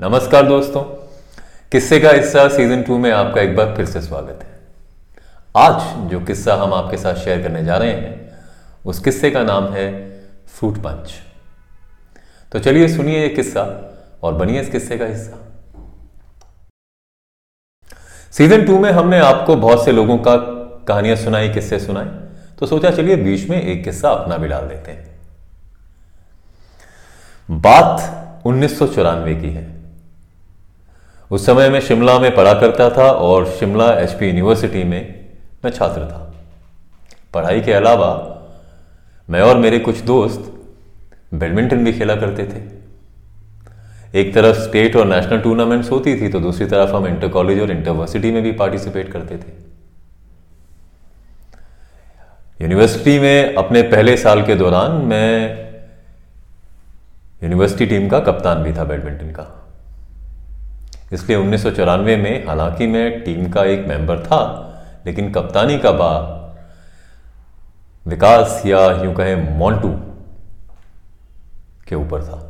नमस्कार दोस्तों। किस्से का हिस्सा सीज़न टू में आपका एक बार फिर से स्वागत है। आज जो किस्सा हम आपके साथ शेयर करने जा रहे हैं, उस किस्से का नाम है फ्रूट पंच। तो चलिए सुनिए ये किस्सा और बनिए इस किस्से का हिस्सा। सीज़न टू में हमने आपको बहुत से लोगों का कहानियाँ सुनाई, किस्से सुनाए। तो सोचा चलिए बीच में एक किस्सा अपना भी डाल देते हैं। बात उन्नीस सौ चौरानवे की है। उस समय मैं शिमला में पढ़ा करता था और शिमला एचपी यूनिवर्सिटी में मैं छात्र था। पढ़ाई के अलावा मैं और मेरे कुछ दोस्त बैडमिंटन भी खेला करते थे। एक तरफ़ स्टेट और नेशनल टूर्नामेंट्स होती थी तो दूसरी तरफ़ हम इंटर कॉलेज और इंटरवर्सिटी में भी पार्टिसिपेट करते थे। यूनिवर्सिटी में अपने पहले साल के दौरान मैं यूनिवर्सिटी टीम का कप्तान भी था बैडमिंटन का। इसलिए उन्नीस सौ चौरानवे में, हालाँकि मैं टीम का एक मेंबर था, लेकिन कप्तानी का बा, विकास या यूँ कहें मोन्टू के ऊपर था।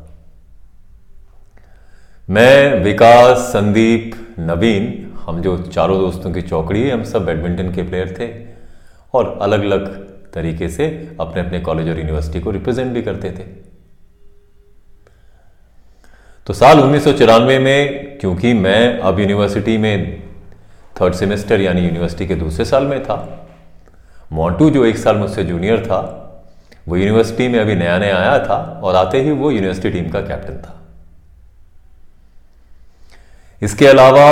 मैं, विकास, संदीप, नवीन, हम जो चारों दोस्तों की चौकड़ी है, हम सब बैडमिंटन के प्लेयर थे और अलग अलग तरीके से अपने अपने कॉलेज और यूनिवर्सिटी को रिप्रेजेंट भी करते थे। तो साल उन्नीस सौ चौरानवे में, क्योंकि मैं अब यूनिवर्सिटी में थर्ड सेमेस्टर यानी यूनिवर्सिटी के दूसरे साल में था मोन्टू जो एक साल मुझसे जूनियर था, वो यूनिवर्सिटी में अभी नया नया आया था और आते ही वो यूनिवर्सिटी टीम का कैप्टन था। इसके अलावा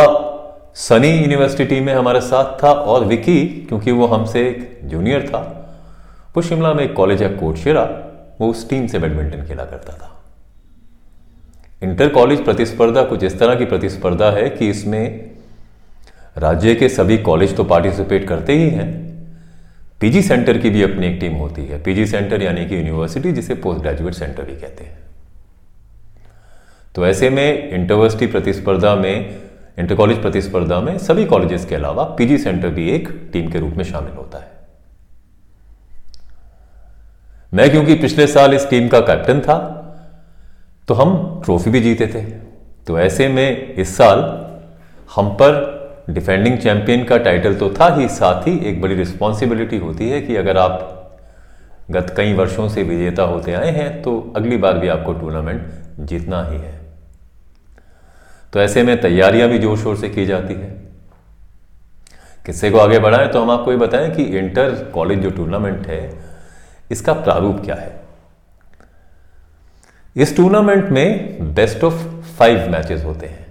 सनी यूनिवर्सिटी टीम में हमारे साथ था और विकी, क्योंकि वो हमसे एक जूनियर था, वो शिमला में एक कॉलेज है कोटशेरा वो उस टीम से बैडमिंटन खेला करता था। इंटर कॉलेज प्रतिस्पर्धा कुछ इस तरह की प्रतिस्पर्धा है कि इसमें राज्य के सभी कॉलेज तो पार्टिसिपेट करते ही हैं। पीजी सेंटर की भी अपनी एक टीम होती है। पीजी सेंटर यानी कि यूनिवर्सिटी जिसे पोस्ट ग्रेजुएट सेंटर भी कहते हैं। तो ऐसे में इंटरवर्सिटी प्रतिस्पर्धा में इंटर कॉलेज प्रतिस्पर्धा में सभी कॉलेजेस के अलावा पीजी सेंटर भी एक टीम के रूप में शामिल होता है। मैं क्योंकि पिछले साल इस टीम का कैप्टन था तो हम ट्रॉफी भी जीते थे। तो ऐसे में इस साल हम पर डिफेंडिंग चैंपियन का टाइटल तो था ही, साथ ही एक बड़ी रिस्पॉन्सिबिलिटी होती है कि अगर आप गत कई वर्षों से विजेता होते आए हैं तो अगली बार भी आपको टूर्नामेंट जीतना ही है। तो ऐसे में तैयारियाँ भी ज़ोर शोर से की जाती है। किस्से को आगे बढ़ाएँ तो हम आपको ये बताएँ कि इंटर कॉलेज जो टूर्नामेंट है, इसका प्रारूप क्या है? इस टूर्नामेंट में बेस्ट ऑफ़ फाइव मैचेस होते हैं।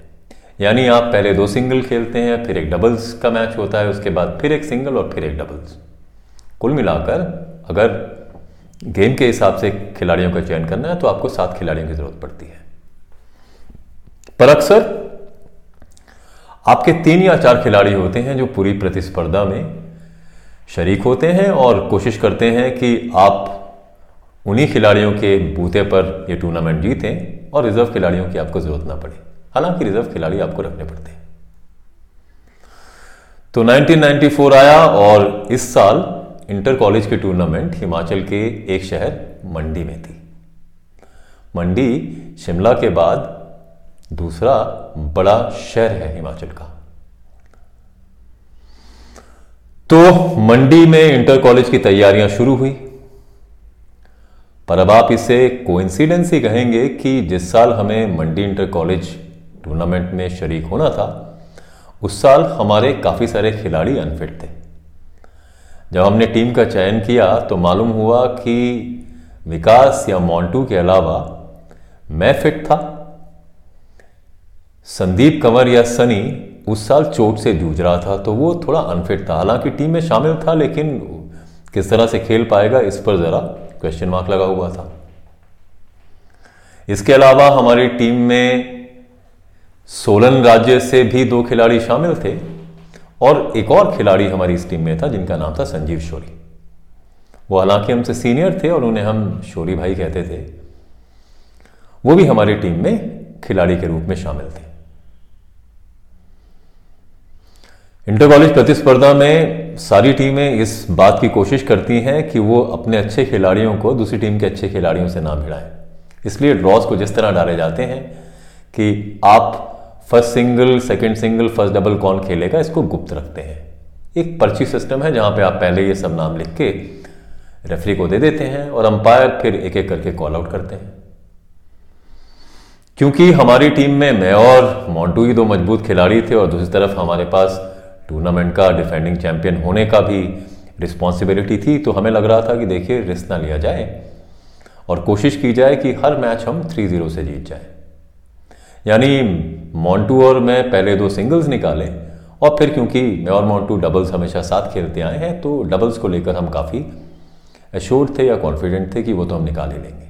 यानी आप पहले दो सिंगल खेलते हैं, फिर एक डबल्स का मैच होता है, उसके बाद फिर एक सिंगल और फिर एक डबल्स कुल मिलाकर अगर गेम के हिसाब से खिलाड़ियों का चयन करना है तो आपको सात खिलाड़ियों की ज़रूरत पड़ती है। पर अक्सर आपके तीन या चार खिलाड़ी होते हैं जो पूरी प्रतिस्पर्धा में शरीक होते हैं और कोशिश करते हैं कि आप उन्हीं खिलाड़ियों के बूते पर ये टूर्नामेंट जीतें और रिज़र्व खिलाड़ियों की आपको ज़रूरत ना पड़े। हालाँकि रिज़र्व खिलाड़ी आपको रखने पड़ते हैं। तो 1994 आया और इस साल इंटर कॉलेज के टूर्नामेंट हिमाचल के एक शहर मंडी में थी। मंडी शिमला के बाद दूसरा बड़ा शहर है हिमाचल का। तो मंडी में इंटर कॉलेज की तैयारियाँ शुरू हुई। पर अब आप इसे कोइंसिडेंस ही कहेंगे कि जिस साल हमें मंडी इंटर कॉलेज टूर्नामेंट में शरीक होना था, उस साल हमारे काफ़ी सारे खिलाड़ी अनफिट थे। जब हमने टीम का चयन किया तो मालूम हुआ कि विकास या मोन्टू के अलावा मैं फिट था। संदीप कंवर या सनी उस साल चोट से जूझ रहा था तो वो थोड़ा अनफिट था। हालाँकि टीम में शामिल था, लेकिन किस तरह से खेल पाएगा इस पर ज़रा क्वेश्चन मार्क लगा हुआ था। इसके अलावा हमारी टीम में सोलन राज्य से भी दो खिलाड़ी शामिल थे और एक और खिलाड़ी हमारी इस टीम में था जिनका नाम था संजीव शोरी। वो हालाँकि हमसे सीनियर थे और उन्हें हम शोरी भाई कहते थे। वो भी हमारी टीम में खिलाड़ी के रूप में शामिल थे। इंटर कॉलेज प्रतिस्पर्धा में सारी टीमें इस बात की कोशिश करती हैं कि वो अपने अच्छे खिलाड़ियों को दूसरी टीम के अच्छे खिलाड़ियों से ना भिड़ाएँ। इसलिए ड्रॉज को जिस तरह डाले जाते हैं कि आप first single second single first double कौन खेलेगा, इसको गुप्त रखते हैं। एक पर्ची सिस्टम है जहाँ पे आप पहले ये सब नाम लिख के रेफरी को दे देते हैं और अंपायर फिर एक एक करके कॉल आउट करते हैं। क्योंकि हमारी टीम में मैं और मोन्टू ही दो मज़बूत खिलाड़ी थे और दूसरी तरफ़ हमारे पास टूर्नामेंट का डिफेंडिंग चैंपियन होने का भी रिस्पॉन्सिबिलिटी थी तो हमें लग रहा था कि देखिए, रिस्क ना लिया जाए और कोशिश की जाए कि हर मैच हम थ्री ज़ीरो से जीत जाए। यानी मोन्टू और मैं पहले दो सिंगल्स निकाले और फिर क्योंकि मैं और मॉन्टू डबल्स हमेशा साथ खेलते आए हैं तो डबल्स को लेकर हम काफ़ी एश्योर्ड थे या कॉन्फिडेंट थे कि वो तो हम निकाल ही लेंगे।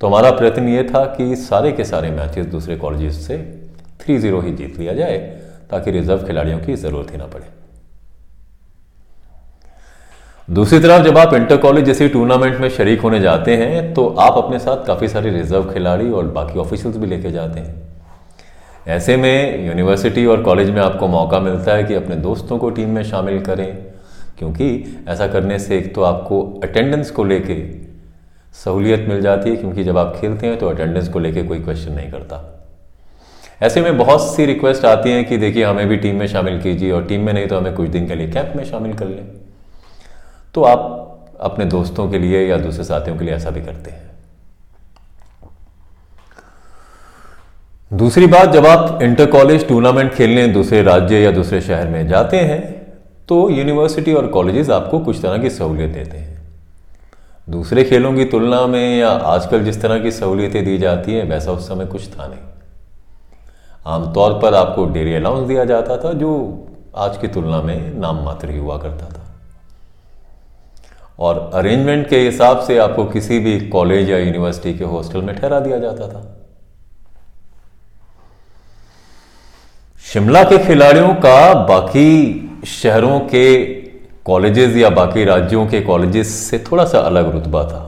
तो हमारा प्रयत्न ये था कि सारे के सारे मैचेस दूसरे कॉलेज से थ्री ज़ीरो ही जीत लिया जाए। ताकि रिज़र्व खिलाड़ियों की ज़रूरत ही ना पड़े। दूसरी तरफ़ जब आप इंटर कॉलेज जैसे टूर्नामेंट में शरीक होने जाते हैं तो आप अपने साथ काफ़ी सारे रिज़र्व खिलाड़ी और बाकी ऑफिशियल्स भी लेके जाते हैं। ऐसे में यूनिवर्सिटी और कॉलेज में आपको मौका मिलता है कि अपने दोस्तों को टीम में शामिल करें, क्योंकि ऐसा करने से एक तो आपको अटेंडेंस को लेके सहूलियत मिल जाती है, क्योंकि जब आप खेलते हैं तो अटेंडेंस को लेके कोई क्वेश्चन नहीं करता। ऐसे में बहुत सी रिक्वेस्ट आती हैं कि देखिए, हमें भी टीम में शामिल कीजिए और टीम में नहीं तो हमें कुछ दिन के लिए कैंप में शामिल कर लें। तो आप अपने दोस्तों के लिए या दूसरे साथियों के लिए ऐसा भी करते हैं। दूसरी बात, जब आप इंटर कॉलेज टूर्नामेंट खेलने दूसरे राज्य या दूसरे शहर में जाते हैं तो यूनिवर्सिटी और कॉलेजेस आपको कुछ तरह की सहूलियत देते हैं। दूसरे खेलों की तुलना में या आजकल जिस तरह की सहूलियतें दी जाती हैं, वैसा उस समय कुछ था नहीं। आमतौर पर आपको डेरी अलाउंस दिया जाता था, जो आज की तुलना में नाम मात्र ही हुआ करता था। और अरेंजमेंट के हिसाब से आपको किसी भी कॉलेज या यूनिवर्सिटी के हॉस्टल में ठहरा दिया जाता था। शिमला के खिलाड़ियों का बाकी शहरों के कॉलेजेस या बाकी राज्यों के कॉलेजेस से थोड़ा सा अलग रुतबा था,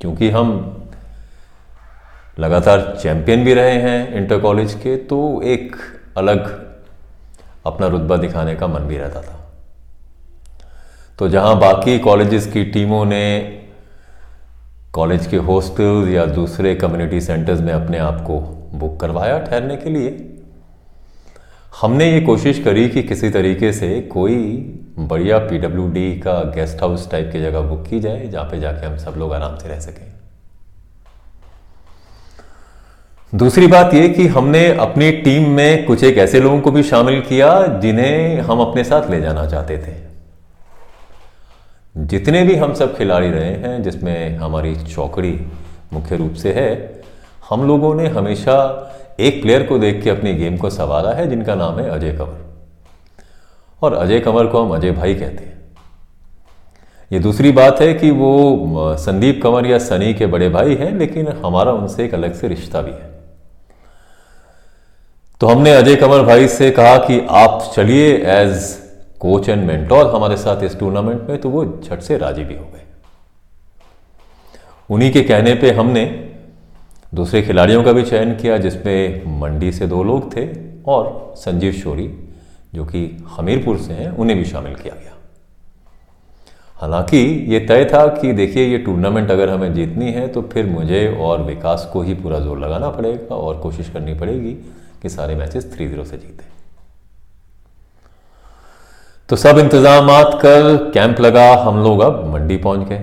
क्योंकि हम लगातार चैंपियन भी रहे हैं इंटर कॉलेज के तो एक अलग अपना रुतबा दिखाने का मन भी रहता था। तो जहाँ बाकी कॉलेजेस की टीमों ने कॉलेज के हॉस्टल्स या दूसरे कम्युनिटी सेंटर्स में अपने आप को बुक करवाया ठहरने के लिए, हमने ये कोशिश करी कि किसी तरीके से कोई बढ़िया पीडब्ल्यूडी का गेस्ट हाउस टाइप की जगह बुक की जाए, जहाँ पे जाके हम सब लोग आराम से रह सकें। दूसरी बात यह कि हमने अपनी टीम में कुछ एक ऐसे लोगों को भी शामिल किया जिन्हें हम अपने साथ ले जाना चाहते थे। जितने भी हम सब खिलाड़ी रहे हैं, जिसमें हमारी चौकड़ी मुख्य रूप से है, हम लोगों ने हमेशा एक प्लेयर को देख के अपनी गेम को संवारा है, जिनका नाम है अजय कंवर। और अजय कंवर को हम अजय भाई कहते हैं। ये दूसरी बात है कि वो संदीप कंवर या सनी के बड़े भाई हैं, लेकिन हमारा उनसे एक अलग से रिश्ता भी है। तो हमने अजय कंवर भाई से कहा कि आप चलिए एज कोच एंड मेंटोर हमारे साथ इस टूर्नामेंट में तो वो झट से राज़ी भी हो गए। उन्हीं के कहने पे हमने दूसरे खिलाड़ियों का भी चयन किया, जिसमें मंडी से दो लोग थे और संजीव शोरी, जो कि हमीरपुर से हैं, उन्हें भी शामिल किया गया। हालाँकि ये तय था कि देखिए, ये टूर्नामेंट अगर हमें जीतनी है तो फिर मुझे और विकास को ही पूरा ज़ोर लगाना पड़ेगा और कोशिश करनी पड़ेगी कि सारे मैचेस थ्री ज़ीरो से जीते। तो सब इंतज़ाम कर कैंप लगा, हम लोग अब मंडी पहुँच गए।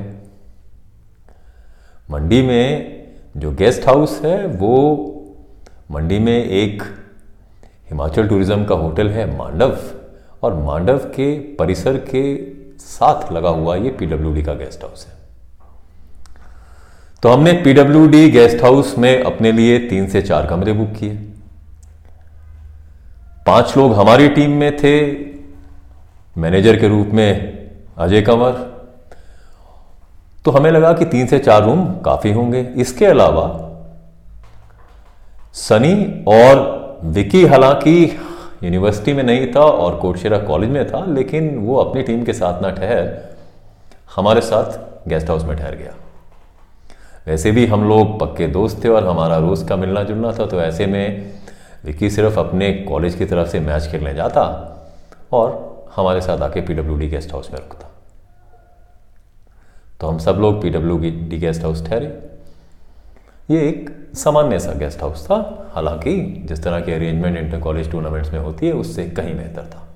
मंडी में जो गेस्ट हाउस है, वो मंडी में एक हिमाचल टूरिज़्म का होटल है, मांडव। और मांडव के परिसर के साथ लगा हुआ ये पीडब्ल्यूडी का गेस्ट हाउस है। तो हमने पीडब्ल्यूडी गेस्ट हाउस में अपने लिए तीन से चार कमरे बुक किए। पाँच लोग हमारी टीम में थे, मैनेजर के रूप में अजय कंवर। तो हमें लगा कि तीन से चार रूम काफ़ी होंगे। इसके अलावा सनी और विकी हालाँकि यूनिवर्सिटी में नहीं था और कोटशेरा कॉलेज में था, लेकिन वो अपनी टीम के साथ ना ठहर, हमारे साथ गेस्ट हाउस में ठहर गया। वैसे भी हम लोग पक्के दोस्त थे और हमारा रोज का मिलना जुलना था तो ऐसे में विकी सिर्फ़ अपने कॉलेज की तरफ़ से मैच खेलने जाता और हमारे साथ आके पीडब्ल्यू डी गेस्ट हाउस में रुकता। तो हम सब लोग पीडब्ल्यू डी गेस्ट हाउस ठहरे। ये एक सामान्य सा गेस्ट हाउस था। हालाँकि जिस तरह की अरेंजमेंट इंटर कॉलेज टूर्नामेंट्स में होती है, उससे कहीं बेहतर था।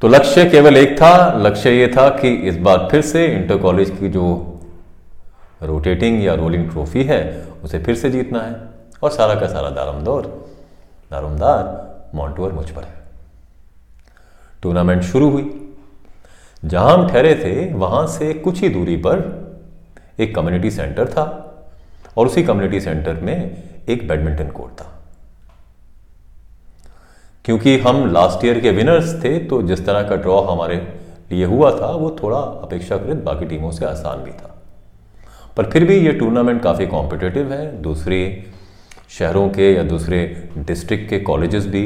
तो लक्ष्य केवल एक था। लक्ष्य ये था कि इस बार फिर से इंटर कॉलेज की जो रोटेटिंग या रोलिंग ट्रॉफी है, उसे फिर से जीतना है। और सारा का सारा दारमदौर, दारोमदार मॉन्टूर मुझ पर है। टूर्नामेंट शुरू हुई। जहाँ हम ठहरे थे, वहाँ से कुछ ही दूरी पर एक कम्युनिटी सेंटर था और उसी कम्युनिटी सेंटर में एक बैडमिंटन कोर्ट था। क्योंकि हम लास्ट ईयर के विनर्स थे तो जिस तरह का ड्रॉ हमारे लिए हुआ था, वो थोड़ा अपेक्षाकृत बाकी टीमों से आसान भी था। पर फिर भी ये टूर्नामेंट काफ़ी कॉम्पिटेटिव है। दूसरे शहरों के या दूसरे डिस्ट्रिक्ट के कॉलेजेस भी,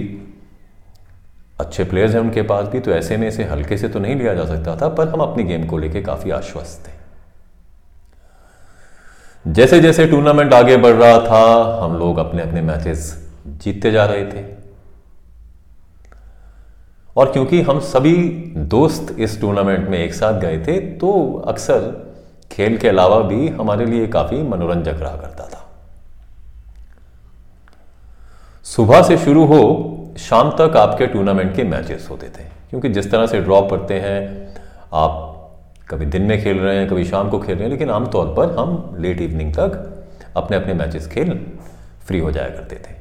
अच्छे प्लेयर्स हैं उनके पास भी तो ऐसे में इसे हल्के से तो नहीं लिया जा सकता था, पर हम अपनी गेम को लेकर काफ़ी आश्वस्त थे। जैसे जैसे टूर्नामेंट आगे बढ़ रहा था, हम लोग अपने अपने मैचेस जीतते जा रहे थे। और क्योंकि हम सभी दोस्त इस टूर्नामेंट में एक साथ गए थे तो अक्सर खेल के अलावा भी हमारे लिए काफ़ी मनोरंजक रहा करता था। सुबह से शुरू हो, शाम तक आपके टूर्नामेंट के मैचेस होते थे। क्योंकि जिस तरह से ड्रॉप पड़ते हैं, आप कभी दिन में खेल रहे हैं, कभी शाम को खेल रहे हैं, लेकिन आमतौर पर हम लेट इवनिंग तक अपने अपने मैचेस खेल फ्री हो जाया करते थे।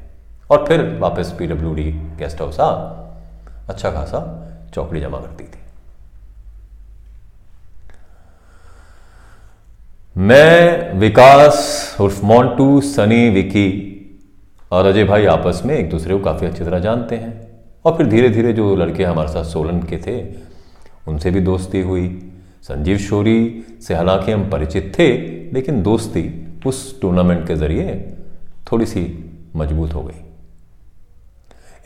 और फिर वापस P W D guest house आ अच्छा खासा चौकड़ी जमा करती थी। मैं विकास उर्फ़ मोन्टू सनी विकी और अजय भाई आपस में एक दूसरे को काफ़ी अच्छी तरह जानते हैं। और फिर धीरे धीरे जो लड़के हमारे साथ सोलन के थे, उनसे भी दोस्ती हुई। संजीव शोरी से हालाँकि हम परिचित थे, लेकिन दोस्ती उस टूर्नामेंट के ज़रिए थोड़ी सी मज़बूत हो गई।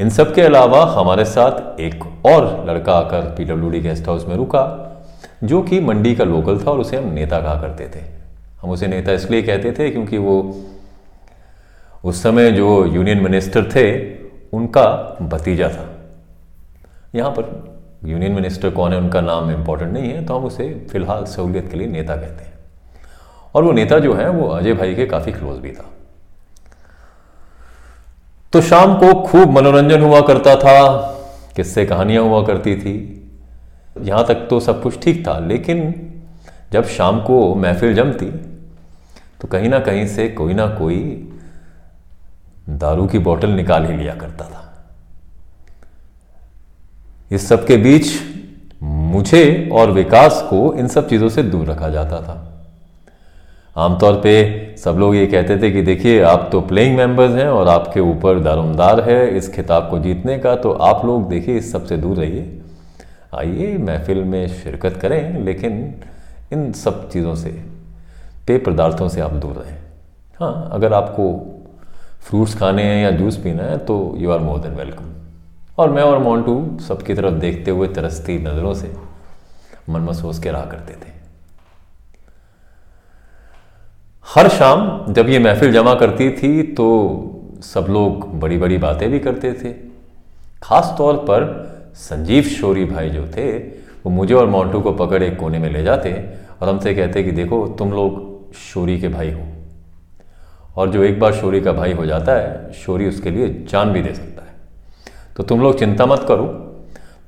इन सब के अलावा हमारे साथ एक और लड़का आकर पीडब्ल्यूडी गेस्ट हाउस में रुका, जो कि मंडी का लोकल था और उसे हम नेता कहा करते थे। हम उसे नेता इसलिए कहते थे क्योंकि वो उस समय जो यूनियन मिनिस्टर थे, उनका भतीजा था। यहाँ पर यूनियन मिनिस्टर कौन है, उनका नाम इंपॉर्टेंट नहीं है तो हम उसे फ़िलहाल सहूलियत के लिए नेता कहते हैं। और वो नेता जो है, वो अजय भाई के काफ़ी क्लोज भी था। तो शाम को खूब मनोरंजन हुआ करता था, किससे कहानियाँ हुआ करती थी। यहाँ तक तो सब कुछ ठीक था, लेकिन जब शाम को महफिल जमती तो कहीं ना कहीं से कोई ना कोई दारू की बोतल निकाल ही लिया करता था। इस सब के बीच मुझे और विकास को इन सब चीज़ों से दूर रखा जाता था। आमतौर पे सब लोग ये कहते थे कि देखिए, आप तो प्लेइंग मेंबर्स हैं और आपके ऊपर दारोमदार है, इस खिताब को जीतने का तो आप लोग देखिए इस सबसे दूर रहिए। आइए महफिल में शिरकत करें, लेकिन इन सब चीज़ों से, पेय पदार्थों से आप दूर रहें। हाँ अगर आपको फ्रूट्स खाने हैं या जूस पीना है तो you are more than welcome और मैं और मोन्टू सबकी तरफ़ देखते हुए तरसती नज़रों से मन महसूस के रहा करते थे। हर शाम जब ये महफिल जमा करती थी तो सब लोग बड़ी बड़ी बातें भी करते थे। खास तौर पर संजीव शोरी भाई जो थे, वो मुझे और मोन्टू को पकड़ एक कोने में ले जाते और हमसे कहते कि देखो, तुम लोग शोरी के भाई हो। और जो एक बार शोरी का भाई हो जाता है, शोरी उसके लिए जान भी दे सकता है। तो तुम लोग चिंता मत करो।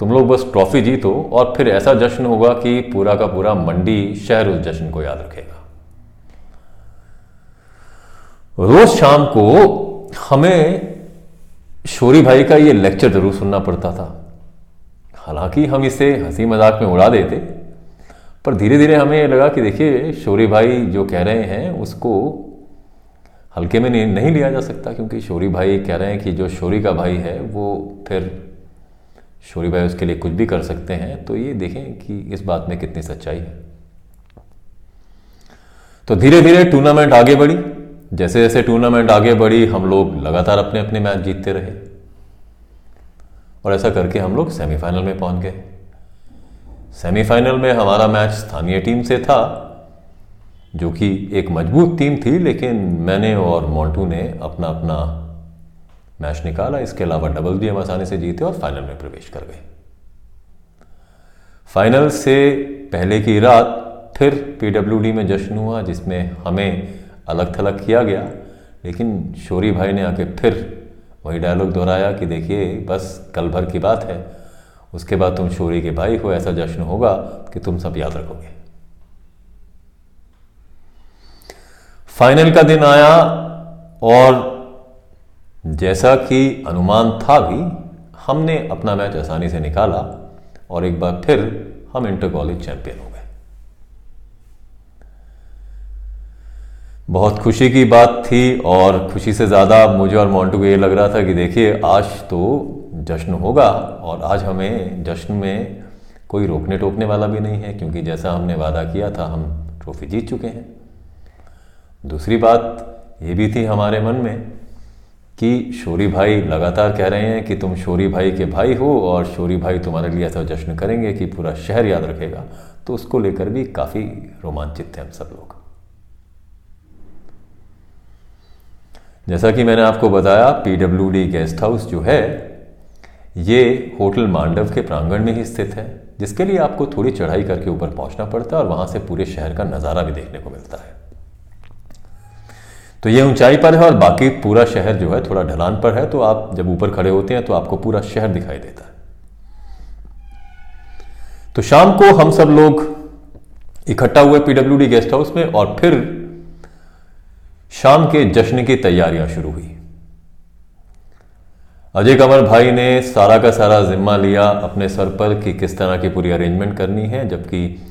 तुम लोग बस ट्रॉफी जीतो और फिर ऐसा जश्न होगा कि पूरा का पूरा मंडी शहर उस जश्न को याद रखेगा। रोज शाम को हमें शोरी भाई का ये लेक्चर ज़रूर सुनना पड़ता था। हालाँकि हम इसे हँसी मज़ाक में उड़ा देते, पर धीरे धीरे हमें लगा कि देखिए, शोरी भाई जो कह रहे हैं, उसको हल्के में नहीं, नहीं लिया जा सकता क्योंकि शोरी भाई कह रहे हैं कि जो शोरी का भाई है वो फिर शोरी भाई उसके लिए कुछ भी कर सकते हैं। तो ये देखें कि इस बात में कितनी सच्चाई है। तो धीरे धीरे टूर्नामेंट आगे बढ़ी। जैसे जैसे टूर्नामेंट आगे बढ़ी हम लोग लगातार अपने अपने मैच जीतते रहे। और ऐसा करके हम लोग सेमीफाइनल में पहुँच गए। सेमीफाइनल में हमारा मैच स्थानीय टीम से था। जो कि एक मज़बूत टीम थी, लेकिन मैंने और मोन्टू ने अपना अपना मैच निकाला। इसके अलावा डबल भी हम आसानी से जीते और फाइनल में प्रवेश कर गए। फाइनल से पहले की रात फिर पीडब्ल्यूडी में जश्न हुआ, जिसमें हमें अलग थलग किया गया। लेकिन शोरी भाई ने आके फिर वही डायलॉग दोहराया कि देखिए, बस कल भर की बात है। उसके बाद तुम शोरी के भाई हो, ऐसा जश्न होगा कि तुम सब याद रखोगे। फाइनल का दिन आया और जैसा कि अनुमान था भी, हमने अपना मैच आसानी से निकाला और एक बार फिर हम इंटर कॉलेज चैंपियन हो गए। बहुत खुशी की बात थी और खुशी से ज़्यादा मुझे और मोन्टू को ये लग रहा था कि देखिए, आज तो जश्न होगा और आज हमें जश्न में कोई रोकने टोकने वाला भी नहीं है, क्योंकि जैसा हमने वादा किया था, हम ट्रॉफी जीत चुके हैं। दूसरी बात ये भी थी हमारे मन में कि शोरी भाई लगातार कह रहे हैं कि तुम शोरी भाई के भाई हो और शोरी भाई तुम्हारे लिए ऐसा जश्न करेंगे कि पूरा शहर याद रखेगा। तो उसको लेकर भी काफ़ी रोमांचित थे हम सब लोग। जैसा कि मैंने आपको बताया, पीडब्ल्यूडी गेस्ट हाउस जो है, ये होटल मांडव के प्रांगण में ही स्थित है, जिसके लिए आपको थोड़ी चढ़ाई करके ऊपर पहुँचना पड़ता है और वहाँ से पूरे शहर का नज़ारा भी देखने को मिलता है। तो ये ऊंचाई पर है और बाकी पूरा शहर जो है थोड़ा ढलान पर है तो आप जब ऊपर खड़े होते हैं तो आपको पूरा शहर दिखाई देता है। तो शाम को हम सब लोग इकट्ठा हुए पीडब्ल्यूडी गेस्ट हाउस में और फिर शाम के जश्न की तैयारियाँ शुरू हुई। अजय कंवर भाई ने सारा का सारा जिम्मा लिया, अपने सर पर कि किस तरह की पूरी अरेंजमेंट करनी है, जबकि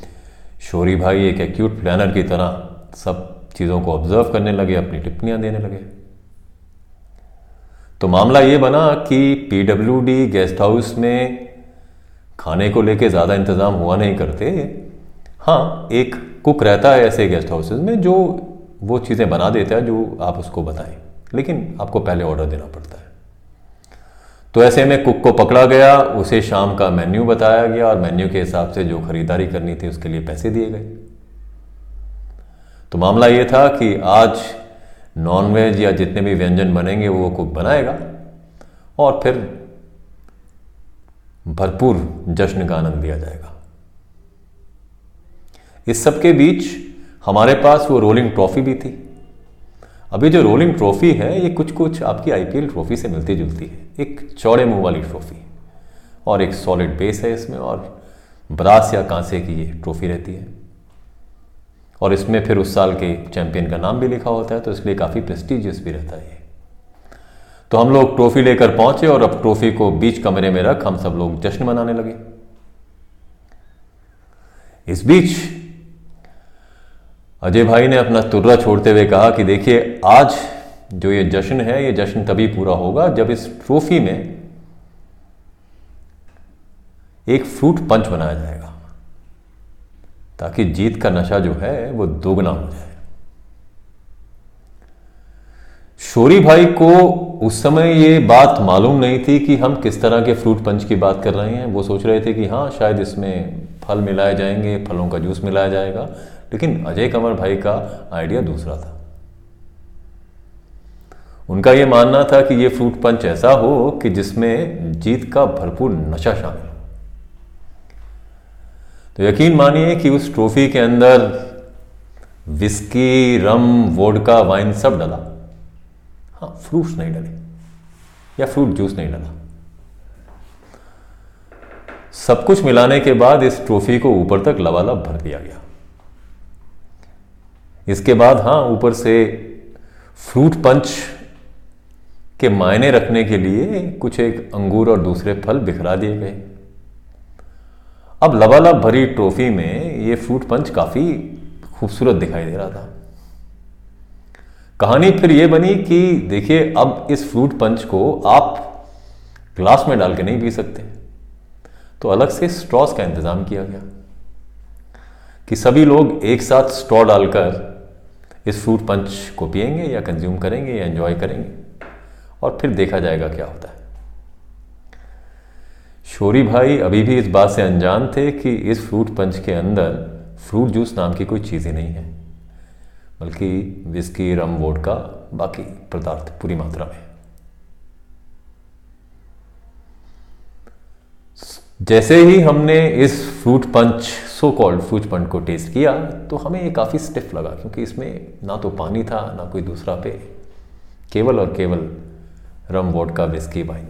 शोरी भाई एक एक्यूट प्लानर की तरह सब चीज़ों को ऑब्ज़र्व करने लगे, अपनी टिप्पणियाँ देने लगे। तो मामला ये बना कि पीडब्ल्यूडी गेस्ट हाउस में खाने को लेके ज़्यादा इंतज़ाम हुआ नहीं करते। हाँ एक कुक रहता है ऐसे गेस्ट हाउसेज में जो वो चीज़ें बना देता है जो आप उसको बताएँ, लेकिन आपको पहले ऑर्डर देना पड़ता है। तो ऐसे में कुक को पकड़ा गया, उसे शाम का मेन्यू बताया गया और मेन्यू के हिसाब से जो खरीदारी करनी थी उसके लिए पैसे दिए गए। तो मामला ये था कि आज नॉनवेज या जितने भी व्यंजन बनेंगे, वो कुक बनाएगा। और फिर भरपूर जश्न का आनंद लिया जाएगा। इस सब के बीच हमारे पास वो रोलिंग ट्रॉफी भी थी। अभी जो रोलिंग ट्रॉफी है, ये कुछ कुछ आपकी आईपीएल ट्रॉफी से मिलती जुलती है। एक चौड़े मुँह वाली ट्रॉफी और एक सॉलिड बेस है इसमें, और ब्रास या कांसे की ये ट्रॉफी रहती है। और इसमें फिर उस साल के चैंपियन का नाम भी लिखा होता है तो इसलिए काफ़ी प्रेस्टिजियस भी रहता है ये। तो हम लोग ट्रॉफी लेकर पहुँचे और अब ट्रॉफी को बीच कमरे में रख, हम सब लोग जश्न मनाने लगे। इस बीच, अजय भाई ने अपना तुर्रा छोड़ते हुए कहा कि देखिए, आज जो ये जश्न है, ये जश्न तभी पूरा होगा जब इस ट्रॉफी में एक फ्रूट पंच बनाया जाएगा। ताकि जीत का नशा जो है, वो दोगुना हो जाए। शोरी भाई को उस समय ये बात मालूम नहीं थी कि हम किस तरह के फ्रूट पंच की बात कर रहे हैं। वो सोच रहे थे कि हाँ शायद इसमें फल मिलाए जाएँगे, फलों का जूस मिलाया जाएगा। लेकिन अजय कंवर भाई का आइडिया दूसरा था। उनका यह मानना था कि यह फ्रूट पंच ऐसा हो कि जिसमें जीत का भरपूर नशा शामिल हो। तो यकीन मानिए कि उस ट्रॉफी के अंदर विस्की, रम, वोडका, वाइन सब डला। हाँ फ्रूट्स नहीं डले। या फ्रूट जूस नहीं डला। सब कुछ मिलाने के बाद इस ट्रॉफी को ऊपर तक लबालब भर दिया गया। इसके बाद हाँ ऊपर से फ्रूट पंच के मायने रखने के लिए कुछ एक अंगूर और दूसरे फल बिखरा दिए गए। अब लबालब भरी ट्रॉफी में ये फ्रूट पंच काफ़ी खूबसूरत दिखाई दे रहा था। कहानी फिर ये बनी कि देखिए, अब इस फ्रूट पंच को आप ग्लास में डाल के नहीं पी सकते। तो अलग से स्ट्रॉस का इंतज़ाम किया गया कि सभी लोग एक साथ स्ट्रॉ डालकर इस फ्रूट पंच को पियेंगे या कंज्यूम करेंगे या एंजॉय करेंगे और फिर देखा जाएगा क्या होता है। शोरी भाई अभी भी इस बात से अनजान थे कि इस फ्रूट पंच के अंदर फ्रूट जूस नाम की कोई चीज़ ही नहीं है, बल्कि विस्की, रम वोट का बाकी पदार्थ पूरी मात्रा में। जैसे ही हमने इस fruit punch so called fruit punch को टेस्ट किया तो हमें ये काफ़ी स्टिफ लगा, क्योंकि इसमें ना तो पानी था, ना कोई दूसरा पे, केवल और केवल rum vodka whisky wine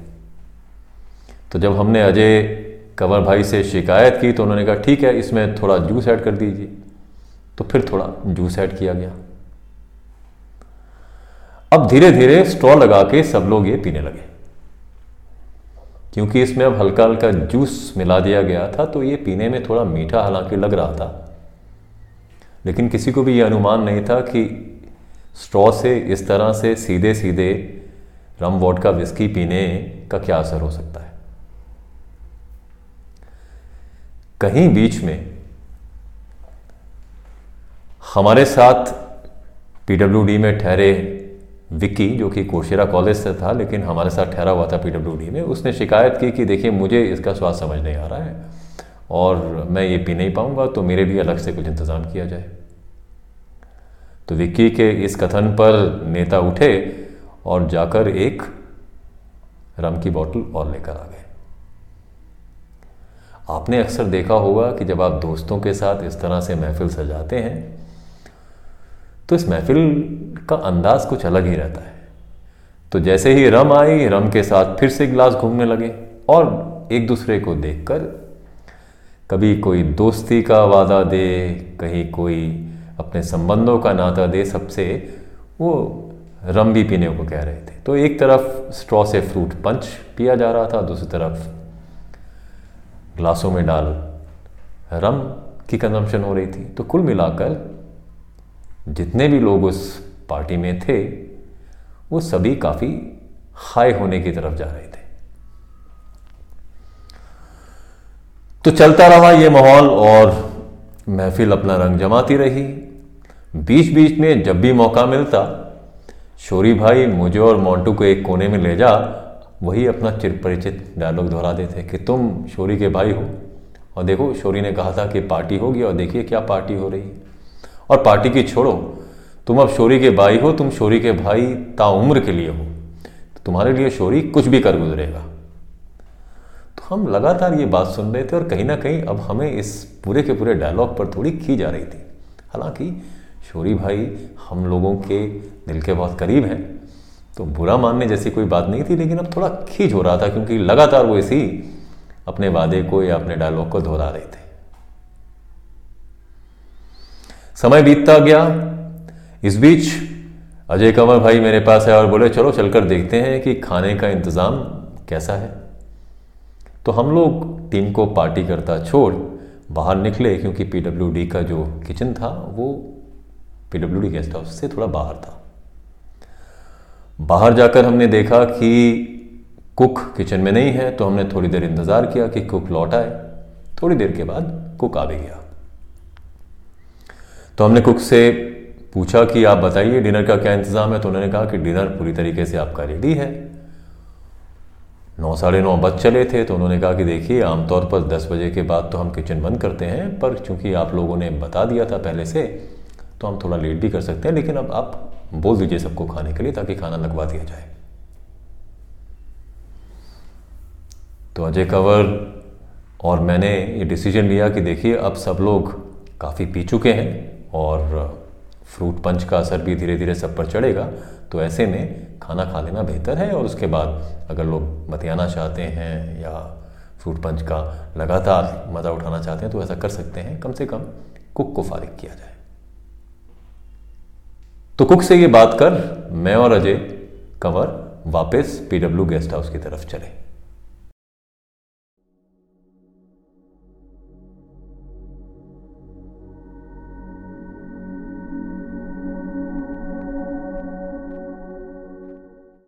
तो जब हमने अजय कंवर भाई से शिकायत की तो उन्होंने कहा, ठीक है, इसमें थोड़ा जूस ऐड कर दीजिए। तो फिर थोड़ा जूस ऐड किया गया। अब धीरे धीरे स्ट्रॉ लगा के सब लोग ये पीने लगे। क्योंकि इसमें अब हल्का हल्का जूस मिला दिया गया था तो ये पीने में थोड़ा मीठा हालाँकि लग रहा था। लेकिन किसी को भी ये अनुमान नहीं था कि स्ट्रॉ से इस तरह से सीधे सीधे रम वॉट का विस्की पीने का क्या असर हो सकता है। कहीं बीच में हमारे साथ पीडब्ल्यूडी में ठहरे विक्की, जो कि कोशेरा कॉलेज से था, लेकिन हमारे साथ ठहरा हुआ था पीडब्ल्यूडी में, उसने शिकायत की कि देखिए, मुझे इसका स्वाद समझ नहीं आ रहा है और मैं ये पी नहीं पाऊँगा तो मेरे भी अलग से कुछ इंतज़ाम किया जाए। तो विक्की के इस कथन पर नेता उठे और जाकर एक रम की बोतल और लेकर आ गए। आपने अक्सर देखा होगा कि जब आप दोस्तों के साथ इस तरह से महफिल सजाते हैं तो इस महफिल का अंदाज कुछ अलग ही रहता है। तो जैसे ही रम आई, रम के साथ फिर से गिलास घूमने लगे और एक दूसरे को देखकर कभी कोई दोस्ती का वादा दे, कहीं कोई अपने संबंधों का नाता दे, सबसे वो रम भी पीने को कह रहे थे। तो एक तरफ़ स्ट्रॉ से फ्रूट पंच पिया जा रहा था, दूसरी तरफ़ ग्लासों में डाल रम की कंजम्पशन हो रही थी। तो कुल मिलाकर जितने भी लोग उस पार्टी में थे, वो सभी काफ़ी हाई होने की तरफ़ जा रहे थे। तो चलता रहा ये माहौल और महफिल अपना रंग जमाती रही। बीच बीच में जब भी मौका मिलता, शोरी भाई मुझे और मोंटू को एक कोने में ले जा वही अपना चिरपरिचित डायलॉग दोहरा देते कि तुम शोरी के भाई हो। और देखो, शोरी ने कहा था कि पार्टी होगी और देखिए क्या पार्टी हो रही है। और पार्टी की छोड़ो, तुम अब शोरी के भाई हो, तुम शोरी के भाई ताउम्र के लिए हो। तो तुम्हारे लिए शोरी कुछ भी कर गुजरेगा। तो हम लगातार ये बात सुन रहे थे और कहीं ना कहीं अब हमें इस पूरे के पूरे डायलॉग पर थोड़ी खी जा रही थी। हालाँकि शोरी भाई हम लोगों के दिल के बहुत करीब हैं। तो बुरा मानने जैसी कोई बात नहीं थी, लेकिन अब थोड़ा खींच हो रहा था क्योंकि लगातार वो इसी अपने वादे को या अपने डायलॉग को दोहरा रहे थे। समय बीतता गया। इस बीच अजय कंवर भाई मेरे पास है और बोले, चलो, चलकर देखते हैं कि खाने का इंतज़ाम कैसा है। तो हम लोग टीम को पार्टी करता छोड़ बाहर निकले, क्योंकि पीडब्ल्यूडी का जो किचन था, वो पीडब्ल्यूडी गेस्ट हाउस से थोड़ा बाहर था। बाहर जाकर हमने देखा कि कुक किचन में नहीं है तो हमने थोड़ी देर इंतज़ार किया कि कुक लौट आए। थोड़ी देर के बाद कुक आ भी गया। तो हमने कुक से पूछा कि आप बताइए, डिनर का क्या इंतज़ाम है? तो उन्होंने कहा कि डिनर पूरी तरीके से आपका रेडी है। नौ साढ़े नौ बज चले थे तो उन्होंने कहा कि देखिए, आमतौर पर दस बजे के बाद तो हम किचन बंद करते हैं, पर चूँकि आप लोगों ने बता दिया था पहले से तो हम थोड़ा लेट भी कर सकते हैं, लेकिन अब आप बोल दीजिए सबको खाने के लिए ताकि खाना लगवा दिया जाए। तो अजय कंवर और मैंने ये डिसीज़न लिया कि देखिए, अब सब लोग काफ़ी पी चुके हैं और फ्रूट पंच का असर भी धीरे धीरे सब पर चढ़ेगा। तो ऐसे में खाना खा लेना बेहतर है और उसके बाद अगर लोग बतियाना चाहते हैं या फ्रूट पंच का लगातार मज़ा उठाना चाहते हैं तो ऐसा कर सकते हैं। कम से कम कुक को फारिग किया जाए। तो कुक से ये बात कर, मैं और अजय कंवर वापस पीडब्ल्यू गेस्ट हाउस की तरफ़ चले।